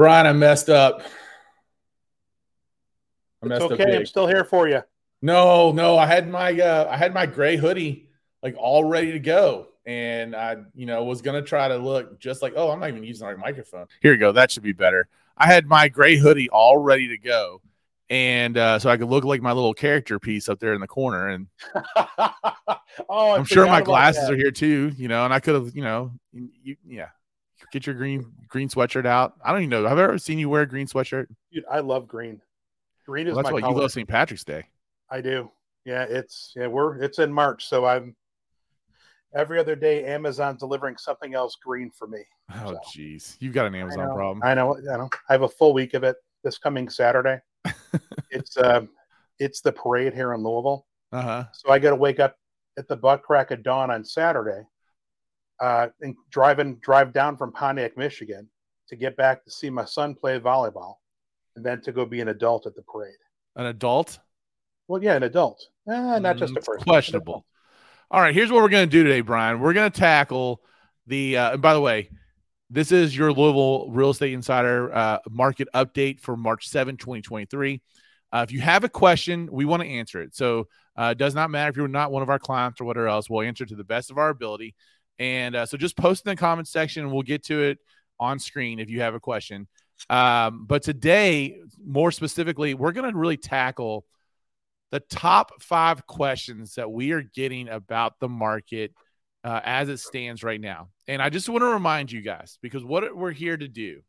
Brian, I messed up. I messed it's okay. I'm still here for you. No, no, I had my uh, I had my gray hoodie like all ready to go, and I, you know, was gonna try to look just like, oh, I'm not even using our microphone. Here you go. That should be better. I had my gray hoodie all ready to go, and uh, so I could look like my little character piece up there in the corner. And oh, I'm sure my glasses that. are here too. You know, and I could have, you know, you, yeah, get your green green sweatshirt out. I don't even know. Have I ever seen you wear a green sweatshirt? Dude, I love green. Green is well, that's what color. you love St. Patrick's Day. I do. Yeah, it's yeah, we're it's in March, so I'm every other day Amazon delivering something else green for me. Oh jeez. So. You've got an Amazon I problem. I know, I know. I have a full week of it this coming Saturday. it's uh it's the parade here in Louisville. Uh-huh. So I gotta wake up at the butt crack of dawn on Saturday uh, and driving drive down from Pontiac, Michigan, to get back to see my son play volleyball, and then to go be an adult at the parade. An adult? Well, yeah, an adult. Eh, not just a mm, person. Questionable. All right, here's what we're going to do today, Brian. We're going to tackle the. Uh, and by the way, this is your Louisville Real Estate Insider uh, market update for March 7, 2023. Uh, if you have a question, we want to answer it. So uh, it does not matter if you're not one of our clients or whatever else. We'll answer to the best of our ability. And uh, so just post in the comments section and we'll get to it on screen if you have a question. Um, but today, more specifically, we're going to really tackle the top five questions that we are getting about the market uh, as it stands right now. And I just want to remind you guys because what we're here to do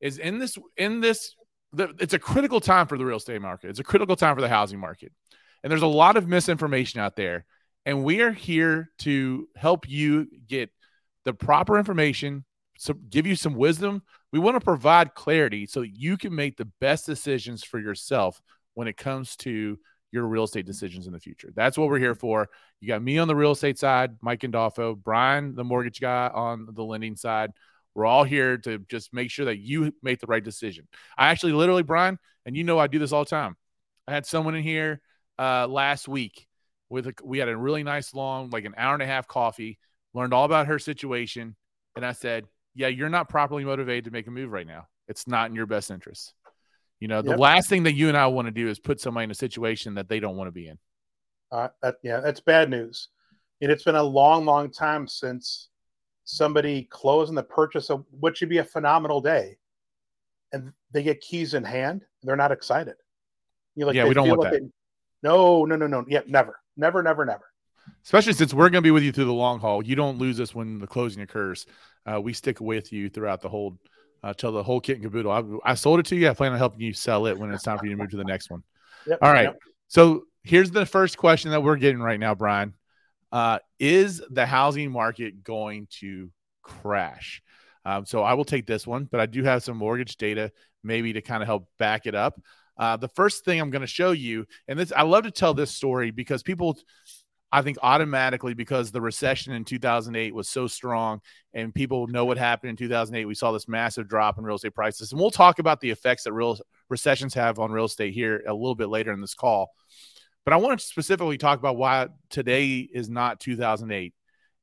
is in this in this it's a critical time for the real estate market. It's a critical time for the housing market. And there's a lot of misinformation out there and we are here to help you get the proper information, so give you some wisdom. We want to provide clarity so you can make the best decisions for yourself when it comes to your real estate decisions in the future. That's what we're here for. You got me on the real estate side, Mike Gandolfo, Brian, the mortgage guy on the lending side. We're all here to just make sure that you make the right decision. I actually, literally, Brian, and you know I do this all the time. I had someone in here uh, last week with a, we had a really nice long like an hour and a half coffee learned all about her situation and i said yeah you're not properly motivated to make a move right now. It's not in your best interest. You know the yep. last thing that you and i want to do is put somebody in a situation that they don't want to be in. Uh, that, yeah that's bad news. And it's been a long long time since somebody closing the purchase of what should be a phenomenal day and they get keys in hand they're not excited. You like yeah we don't want like that. they, no no no no yeah never Never, never, never. Especially since we're going to be with you through the long haul. You don't lose us when the closing occurs. Uh, we stick with you throughout the whole, uh, till the whole kit and caboodle. I, I, sold it to you. I plan on helping you sell it when it's time for you to move to the next one. Yep, All right. Yep. So here's the first question that we're getting right now, Brian. Uh, is the housing market going to crash? Um, so I will take this one, but I do have some mortgage data maybe to kind of help back it up. Uh, the first thing I'm going to show you, and this I love to tell this story because people, I think automatically because the recession in 2008 was so strong, and people know what happened in 2008. We saw this massive drop in real estate prices, and we'll talk about the effects that real recessions have on real estate here a little bit later in this call. But I want to specifically talk about why today is not 2008,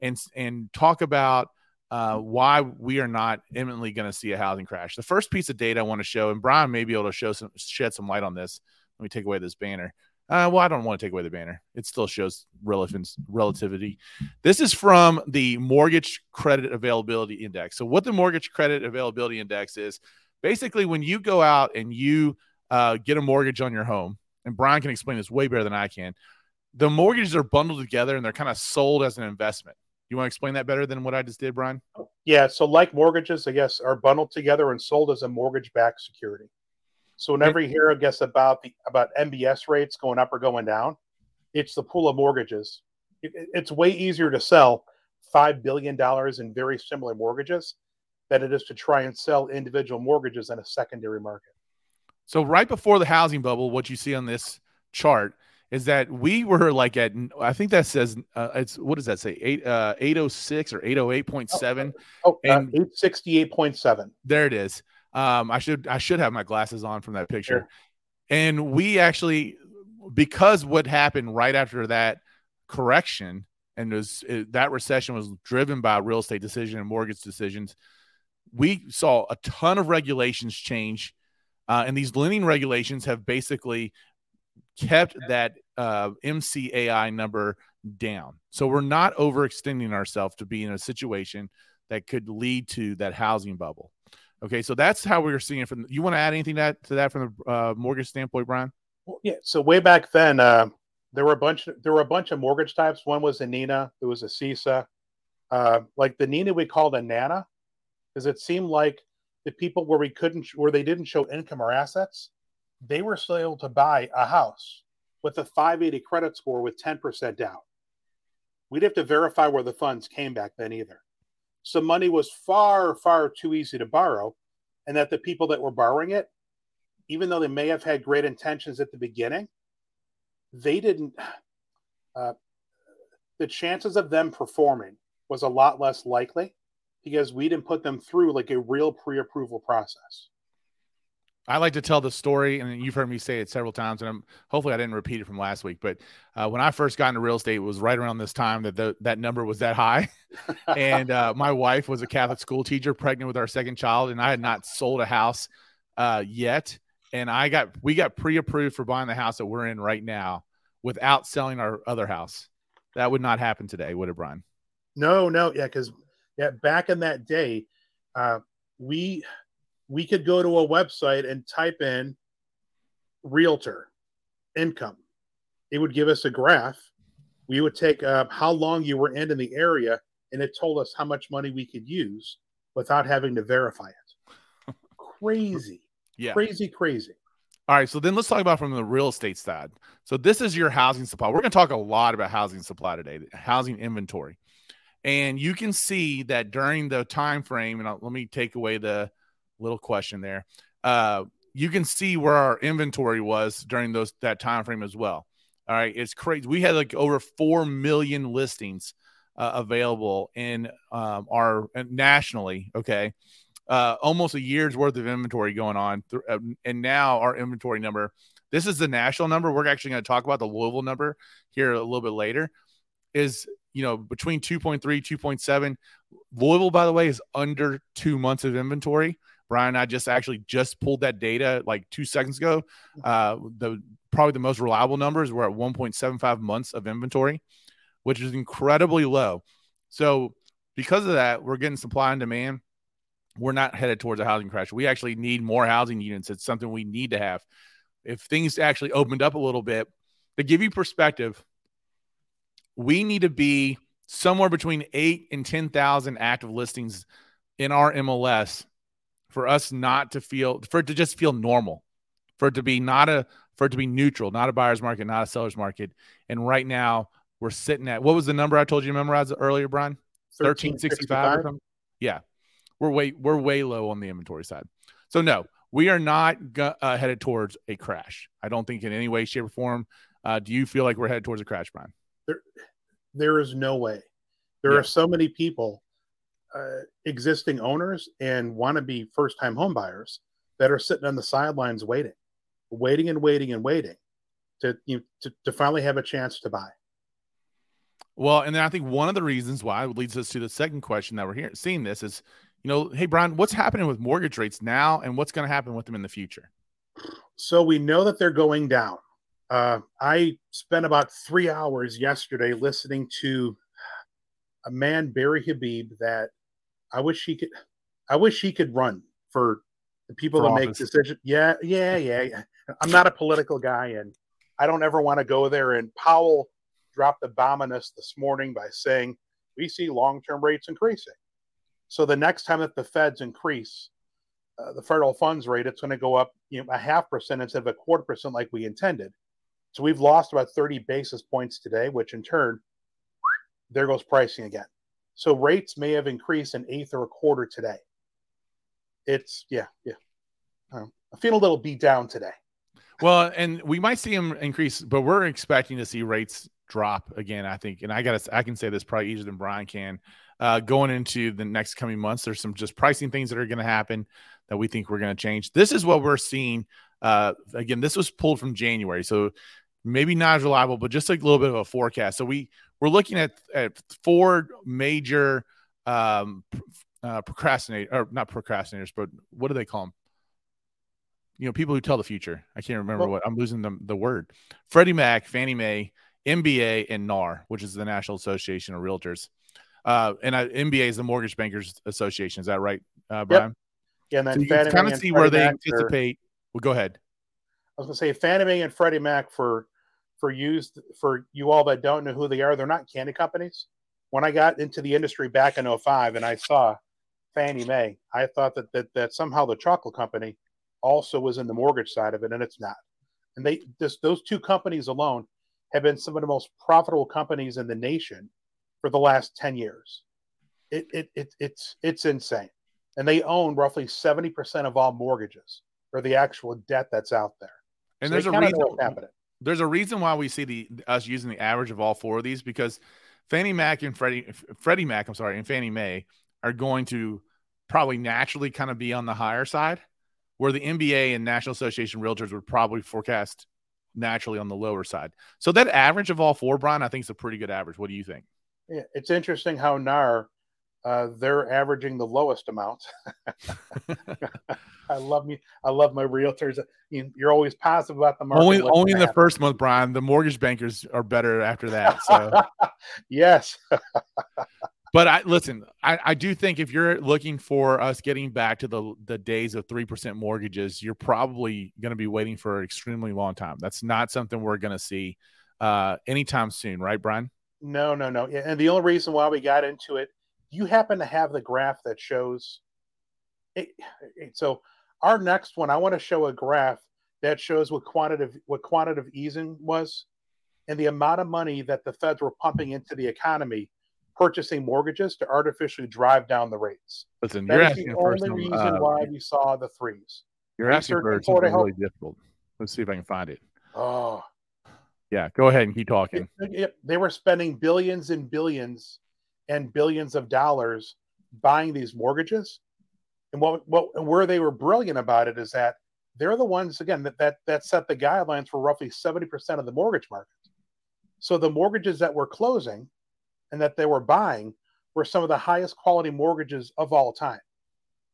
and and talk about uh, why we are not imminently going to see a housing crash. The first piece of data I want to show, and Brian may be able to show some shed some light on this. Let me take away this banner. Uh, well, I don't want to take away the banner. It still shows relevance relativity. This is from the Mortgage Credit Availability Index. So, what the Mortgage Credit Availability Index is, basically, when you go out and you uh, get a mortgage on your home, and Brian can explain this way better than I can. The mortgages are bundled together and they're kind of sold as an investment. You want to explain that better than what I just did, Brian? Yeah. So, like mortgages, I guess, are bundled together and sold as a mortgage-backed security. So, whenever you hear, I guess, about the about MBS rates going up or going down, it's the pool of mortgages. It, it's way easier to sell five billion dollars in very similar mortgages than it is to try and sell individual mortgages in a secondary market. So, right before the housing bubble, what you see on this chart is that we were like at I think that says uh, it's what does that say? Eight uh, eight oh six or eight oh eight point seven? oh, oh uh, eight sixty eight point seven. There it is. Um I should I should have my glasses on from that picture. And we actually because what happened right after that correction and was it, that recession was driven by real estate decision and mortgage decisions we saw a ton of regulations change, uh, and these lending regulations have basically kept that uh, MCAI number down. So we're not overextending ourselves to be in a situation that could lead to that housing bubble. Okay, so that's how we're seeing it from. You want to add anything to that, to that from the uh, mortgage standpoint, Brian? Well, yeah. So way back then, uh, there were a bunch. There were a bunch of mortgage types. One was a Nina. There was a SISA. Uh, like the Nina, we called a Nana, because it seemed like the people where we couldn't, where they didn't show income or assets, they were still able to buy a house with a 580 credit score with 10% down. We'd have to verify where the funds came back then either. So money was far, far too easy to borrow, and that the people that were borrowing it, even though they may have had great intentions at the beginning, they didn't. Uh, the chances of them performing was a lot less likely because we didn't put them through like a real pre-approval process. I like to tell the story, and you've heard me say it several times, and I'm, hopefully I didn't repeat it from last week. But uh, when I first got into real estate, it was right around this time that the, that number was that high. and uh, my wife was a Catholic school teacher, pregnant with our second child, and I had not sold a house uh, yet. And I got we got pre-approved for buying the house that we're in right now without selling our other house. That would not happen today, would it, Brian? No, no, yeah, because yeah, back in that day, uh, we we could go to a website and type in realtor income. It would give us a graph. We would take uh, how long you were in in the area, and it told us how much money we could use without having to verify it. crazy, yeah, crazy, crazy. All right, so then let's talk about from the real estate side. So this is your housing supply. We're going to talk a lot about housing supply today, housing inventory, and you can see that during the time frame. And I'll, let me take away the little question there. Uh, you can see where our inventory was during those that time frame as well. All right, it's crazy. We had like over four million listings uh, available in um, our uh, nationally. Okay, uh, almost a year's worth of inventory going on, th- uh, and now our inventory number. This is the national number. We're actually going to talk about the Louisville number here a little bit later. Is you know between 2.3 2.7 louisville by the way is under two months of inventory Brian I just actually just pulled that data like two seconds ago. Uh, the probably the most reliable numbers were at 1.75 months of inventory, which is incredibly low. So because of that, we're getting supply and demand. We're not headed towards a housing crash. We actually need more housing units. It's something we need to have. If things actually opened up a little bit, to give you perspective, we need to be somewhere between eight and 10,000 active listings in our MLS for us not to feel for it to just feel normal, for it to be not a for it to be neutral, not a buyer's market, not a seller's market. And right now we're sitting at what was the number I told you to memorize earlier, Brian? Thirteen sixty five. Yeah, we're way we're way low on the inventory side. So no, we are not uh, headed towards a crash. I don't think in any way, shape, or form. Uh, do you feel like we're headed towards a crash, Brian? There, there is no way. There yeah. are so many people uh, existing owners and want to be first time home buyers that are sitting on the sidelines waiting, waiting and waiting and waiting to, you know, to, to finally have a chance to buy. Well, and then I think one of the reasons why it leads us to the second question that we're here seeing this is, you know, hey Brian, what's happening with mortgage rates now, and what's going to happen with them in the future? So we know that they're going down. Uh, I spent about three hours yesterday listening to a man, Barry Habib, that I wish he could. I wish he could run for the people for that office. make decisions. Yeah, yeah, yeah. I'm not a political guy, and I don't ever want to go there. And Powell dropped the bomb on us this morning by saying we see long-term rates increasing. So the next time that the Feds increase uh, the federal funds rate, it's going to go up, you know, a half percent instead of a quarter percent like we intended. So we've lost about 30 basis points today, which in turn, there goes pricing again. So rates may have increased an eighth or a quarter today. It's yeah, yeah. Um, I feel a little beat down today. Well, and we might see them increase, but we're expecting to see rates drop again. I think, and I got I can say this probably easier than Brian can. Uh, going into the next coming months, there's some just pricing things that are going to happen that we think we're going to change. This is what we're seeing. Uh, again, this was pulled from January, so maybe not as reliable, but just a little bit of a forecast. So we we're looking at, at four major um, uh, procrastinate or not procrastinators, but what do they call them? You know, people who tell the future. I can't remember well, what I'm losing the the word. Freddie Mac, Fannie Mae, MBA, and NAR, which is the National Association of Realtors. Uh, and uh, MBA is the Mortgage Bankers Association. Is that right, uh, Brian? Yep. Yeah, and then so you can kind of see where they anticipate. Are, well, go ahead. I was going to say Fannie Mae and Freddie Mac for for used for you all that don't know who they are. They're not candy companies. When I got into the industry back in 05 and I saw Fannie Mae, I thought that that, that somehow the chocolate company also was in the mortgage side of it, and it's not. And they this those two companies alone have been some of the most profitable companies in the nation for the last 10 years. It, it, it it's it's insane. And they own roughly 70% of all mortgages or the actual debt that's out there. And so there's a reason. There's a reason why we see the us using the average of all four of these because Fannie Mac and Freddie Freddie Mac, I'm sorry, and Fannie Mae are going to probably naturally kind of be on the higher side, where the MBA and National Association Realtors would probably forecast naturally on the lower side. So that average of all four, Brian, I think is a pretty good average. What do you think? Yeah, it's interesting how NAR uh, they're averaging the lowest amount. I love me. I love my realtors. You're always positive about the market. Only, only in the first month, Brian. The mortgage bankers are better after that. So, yes. but I listen. I, I do think if you're looking for us getting back to the the days of three percent mortgages, you're probably going to be waiting for an extremely long time. That's not something we're going to see uh, anytime soon, right, Brian? No, no, no. And the only reason why we got into it you happen to have the graph that shows it, it, so our next one i want to show a graph that shows what quantitative what quantitative easing was and the amount of money that the feds were pumping into the economy purchasing mortgages to artificially drive down the rates. Listen that you're asking the only some, reason uh, why we saw the threes. you're asking for something really difficult. Let's see if i can find it. Oh. Yeah go ahead and keep talking. They were spending billions and billions and billions of dollars buying these mortgages. And what, what where they were brilliant about it is that they're the ones again that that, that set the guidelines for roughly 70% of the mortgage market. So the mortgages that were closing and that they were buying were some of the highest quality mortgages of all time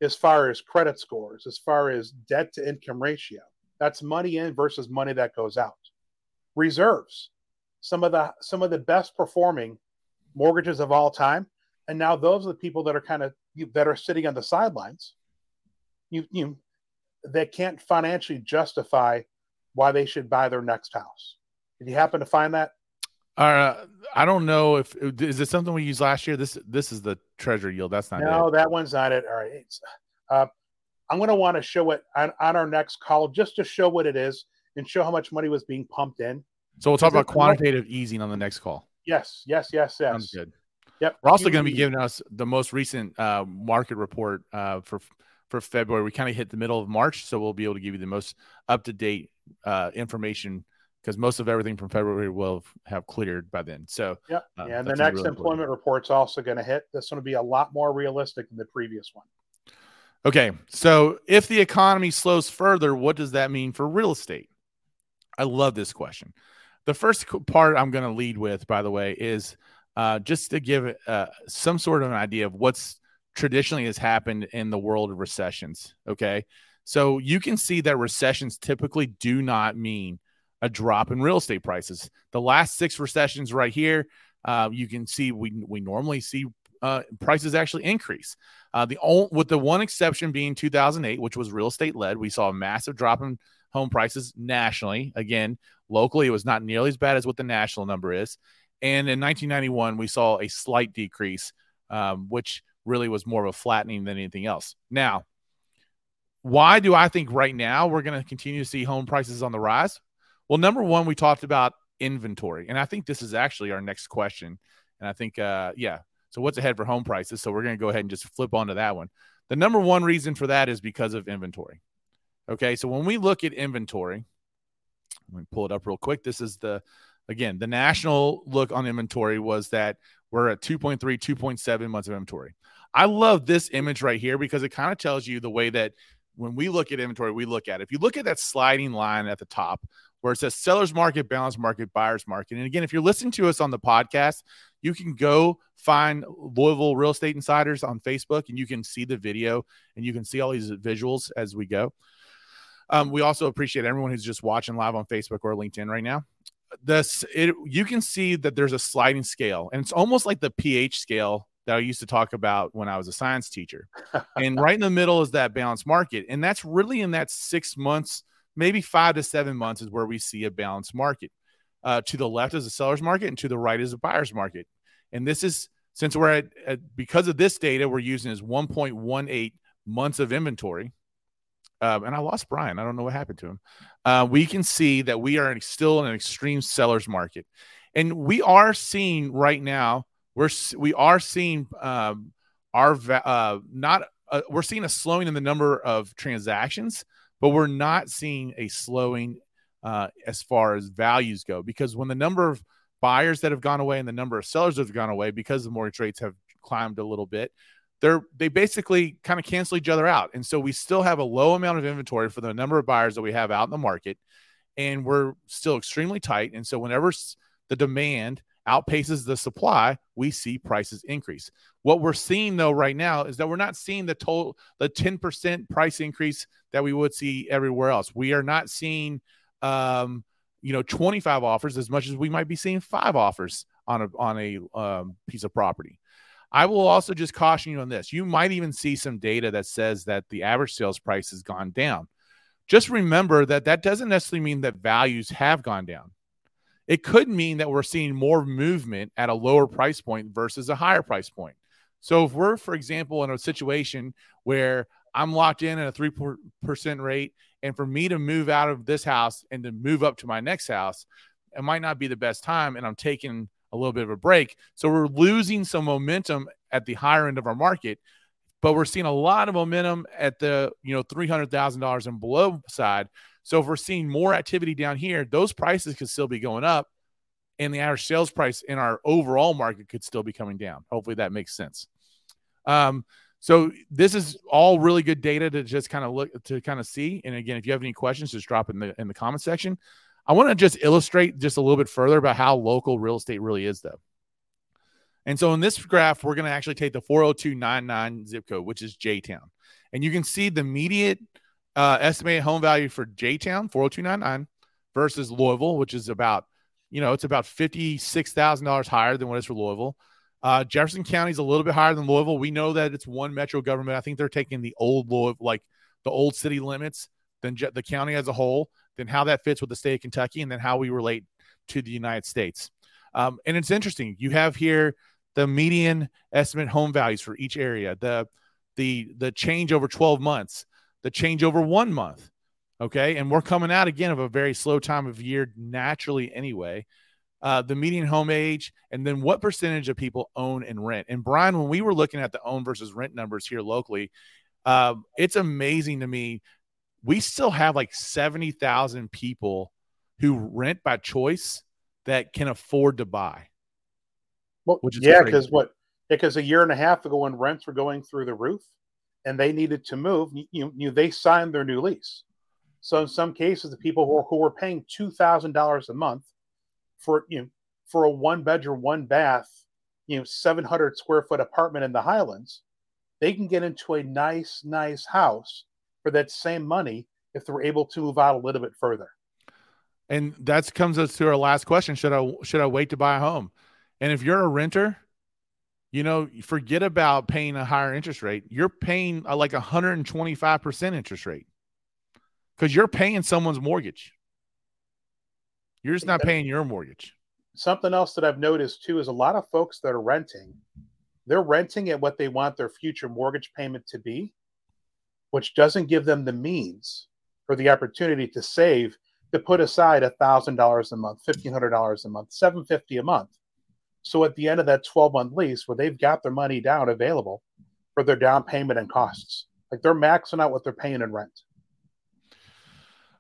as far as credit scores, as far as debt to income ratio. That's money in versus money that goes out. Reserves, some of the some of the best performing mortgages of all time. And now those are the people that are kind of that are sitting on the sidelines. You you that can't financially justify why they should buy their next house. Did you happen to find that? Uh, I don't know if is it something we used last year. This this is the treasury yield. That's not no, it. that one's not it. All right, it's, uh, I'm going to want to show it on, on our next call just to show what it is and show how much money was being pumped in. So we'll talk about quantitative easing on the next call. Yes, yes, yes, yes. Sounds good. Yep. We're also going to be giving us the most recent uh, market report uh, for for February. We kind of hit the middle of March, so we'll be able to give you the most up to date uh, information because most of everything from February will have cleared by then. So, yep. Uh, yeah, and the next really employment important. report's also going to hit. This one will be a lot more realistic than the previous one. Okay, so if the economy slows further, what does that mean for real estate? I love this question. The first part I'm going to lead with, by the way, is uh, just to give uh, some sort of an idea of what's traditionally has happened in the world of recessions. Okay. So you can see that recessions typically do not mean a drop in real estate prices. The last six recessions right here, uh, you can see we, we normally see uh, prices actually increase. Uh, the only, with the one exception being 2008, which was real estate led, we saw a massive drop in home prices nationally. Again, locally, it was not nearly as bad as what the national number is. And in 1991, we saw a slight decrease, um, which really was more of a flattening than anything else. Now, why do I think right now we're going to continue to see home prices on the rise? Well, number one, we talked about inventory. And I think this is actually our next question. And I think, uh, yeah. So, what's ahead for home prices? So, we're going to go ahead and just flip onto that one. The number one reason for that is because of inventory. Okay. So, when we look at inventory, let me pull it up real quick. This is the, again, the national look on inventory was that we're at 2.3, 2.7 months of inventory. I love this image right here because it kind of tells you the way that when we look at inventory, we look at it. If you look at that sliding line at the top, where it says seller's market, balance market, buyer's market. And again, if you're listening to us on the podcast, you can go find Louisville Real Estate Insiders on Facebook and you can see the video and you can see all these visuals as we go. Um, we also appreciate everyone who's just watching live on Facebook or LinkedIn right now. This it you can see that there's a sliding scale, and it's almost like the pH scale that I used to talk about when I was a science teacher. and right in the middle is that balanced market, and that's really in that six months, maybe five to seven months, is where we see a balanced market. Uh, to the left is a seller's market, and to the right is a buyer's market. And this is since we're at, at because of this data, we're using is 1.18 months of inventory um, and I lost Brian. I don't know what happened to him. Uh, we can see that we are still in an extreme seller's market, and we are seeing right now we're we are seeing um, our uh, not uh, we're seeing a slowing in the number of transactions, but we're not seeing a slowing uh, as far as values go because when the number of buyers that have gone away and the number of sellers that have gone away because the mortgage rates have climbed a little bit they're they basically kind of cancel each other out. And so we still have a low amount of inventory for the number of buyers that we have out in the market, and we're still extremely tight. And so whenever the demand outpaces the supply, we see prices increase. What we're seeing though right now is that we're not seeing the total the 10% price increase that we would see everywhere else. We are not seeing um, you know 25 offers as much as we might be seeing five offers on a on a um, piece of property. I will also just caution you on this. You might even see some data that says that the average sales price has gone down. Just remember that that doesn't necessarily mean that values have gone down. It could mean that we're seeing more movement at a lower price point versus a higher price point. So if we're, for example, in a situation where I'm locked in at a 3% rate, and for me to move out of this house and to move up to my next house, it might not be the best time. And I'm taking a little bit of a break. So we're losing some momentum at the higher end of our market, but we're seeing a lot of momentum at the you know three hundred thousand dollars and below side. So if we're seeing more activity down here, those prices could still be going up, and the average sales price in our overall market could still be coming down. Hopefully that makes sense. Um, so this is all really good data to just kind of look to kind of see. And again, if you have any questions, just drop in the in the comment section. I want to just illustrate just a little bit further about how local real estate really is, though. And so in this graph, we're going to actually take the 40299 zip code, which is J Town. And you can see the immediate uh, estimated home value for J Town, 40299, versus Louisville, which is about, you know, it's about $56,000 higher than what is for Louisville. Uh, Jefferson County is a little bit higher than Louisville. We know that it's one metro government. I think they're taking the old Louisville, like the old city limits, than the county as a whole then how that fits with the state of Kentucky, and then how we relate to the United States. Um, and it's interesting. You have here the median estimate home values for each area, the the the change over 12 months, the change over one month. Okay. And we're coming out again of a very slow time of year naturally anyway. Uh, the median home age, and then what percentage of people own and rent. And Brian, when we were looking at the own versus rent numbers here locally, um, it's amazing to me we still have like 70,000 people who rent by choice that can afford to buy. Well, which is yeah, because what? Because a year and a half ago, when rents were going through the roof, and they needed to move, you, you they signed their new lease. So in some cases, the people who, who were paying two thousand dollars a month for you know for a one bedroom, one bath, you know, seven hundred square foot apartment in the Highlands, they can get into a nice, nice house for that same money if they're able to move out a little bit further. And that comes us to our last question: Should I should I wait to buy a home? And if you're a renter, you know, forget about paying a higher interest rate. You're paying a, like 125 percent interest rate because you're paying someone's mortgage. You're just not paying your mortgage. Something else that I've noticed too is a lot of folks that are renting, they're renting at what they want their future mortgage payment to be which doesn't give them the means or the opportunity to save to put aside $1,000 a month, $1,500 a month, 750 a month. So at the end of that 12 month lease, where they've got their money down available for their down payment and costs, like they're maxing out what they're paying in rent.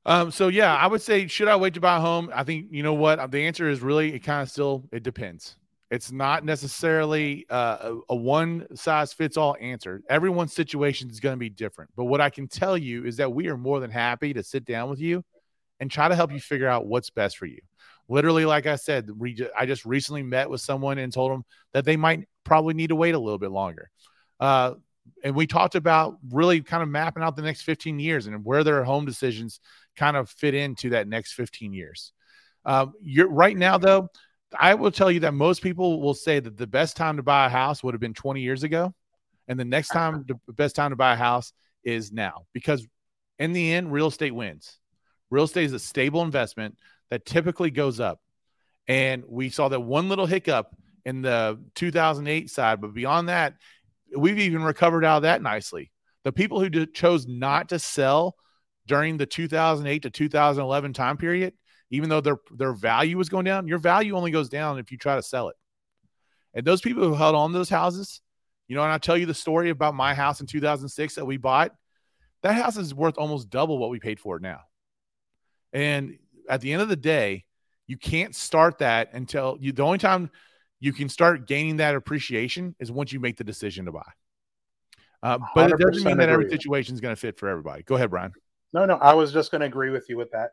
Um, so yeah, I would say, should I wait to buy a home? I think you know what the answer is. Really, it kind of still it depends. It's not necessarily uh, a, one size fits all answer. Everyone's situation is going to be different. But what I can tell you is that we are more than happy to sit down with you and try to help you figure out what's best for you. Literally, like I said, we, I just recently met with someone and told them that they might probably need to wait a little bit longer. Uh, and we talked about really kind of mapping out the next 15 years and where their home decisions kind of fit into that next 15 years. Um, you're right now, though. I will tell you that most people will say that the best time to buy a house would have been 20 years ago, and the next time, uh-huh. the best time to buy a house is now because in the end, real estate wins. Real estate is a stable investment that typically goes up. And we saw that one little hiccup in the 2008 side, but beyond that, we've even recovered out of that nicely. The people who did, chose not to sell during the 2008 to 2011 time period, even though their their value was going down, your value only goes down if you try to sell it. And those people who held on to those houses, you know, and I'll tell you the story about my house in 2006 that we bought. That house is worth almost double what we paid for it now. And at the end of the day, you can't start that until you the only time you can start gaining that appreciation is once you make the decision to buy. Uh, but it doesn't mean that every situation is going to fit for everybody. Go ahead, Brian. No, no, I was just going to agree with you with that.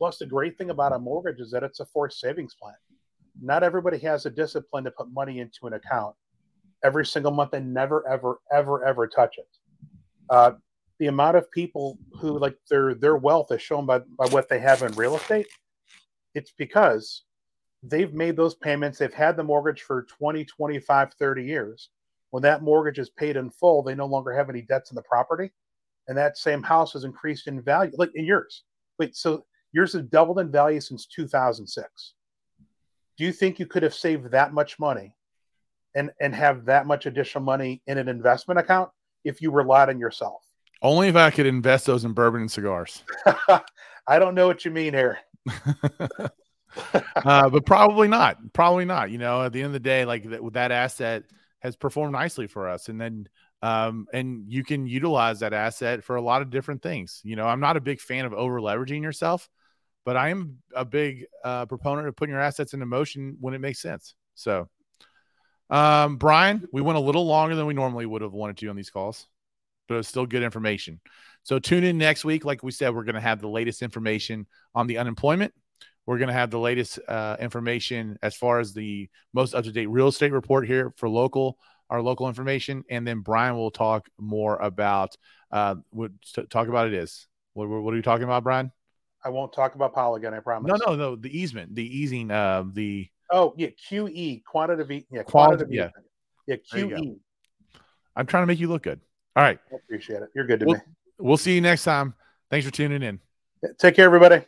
Plus, the great thing about a mortgage is that it's a forced savings plan. Not everybody has the discipline to put money into an account every single month and never, ever, ever, ever touch it. Uh, the amount of people who like their their wealth is shown by, by what they have in real estate, it's because they've made those payments. They've had the mortgage for 20, 25, 30 years. When that mortgage is paid in full, they no longer have any debts in the property. And that same house has increased in value, like in yours. Wait, so yours has doubled in value since 2006. Do you think you could have saved that much money and, and have that much additional money in an investment account if you relied on yourself? Only if I could invest those in bourbon and cigars. I don't know what you mean here. uh, but probably not. Probably not. You know, at the end of the day, like that, that asset has performed nicely for us, and then um, and you can utilize that asset for a lot of different things. You know, I'm not a big fan of over leveraging yourself, but I am a big uh, proponent of putting your assets into motion when it makes sense. So, um, Brian, we went a little longer than we normally would have wanted to on these calls, but it's still good information. So tune in next week. Like we said, we're going to have the latest information on the unemployment we're going to have the latest uh, information as far as the most up to date real estate report here for local, our local information. And then Brian will talk more about uh, what talk about it is. What, what are you talking about, Brian? I won't talk about Powell again. I promise. No, no, no. The easement, the easing, uh, the oh yeah, QE quantitative, yeah, quantitative, yeah, yeah, QE. I'm trying to make you look good. All right, I appreciate it. You're good to we'll, me. We'll see you next time. Thanks for tuning in. Take care, everybody.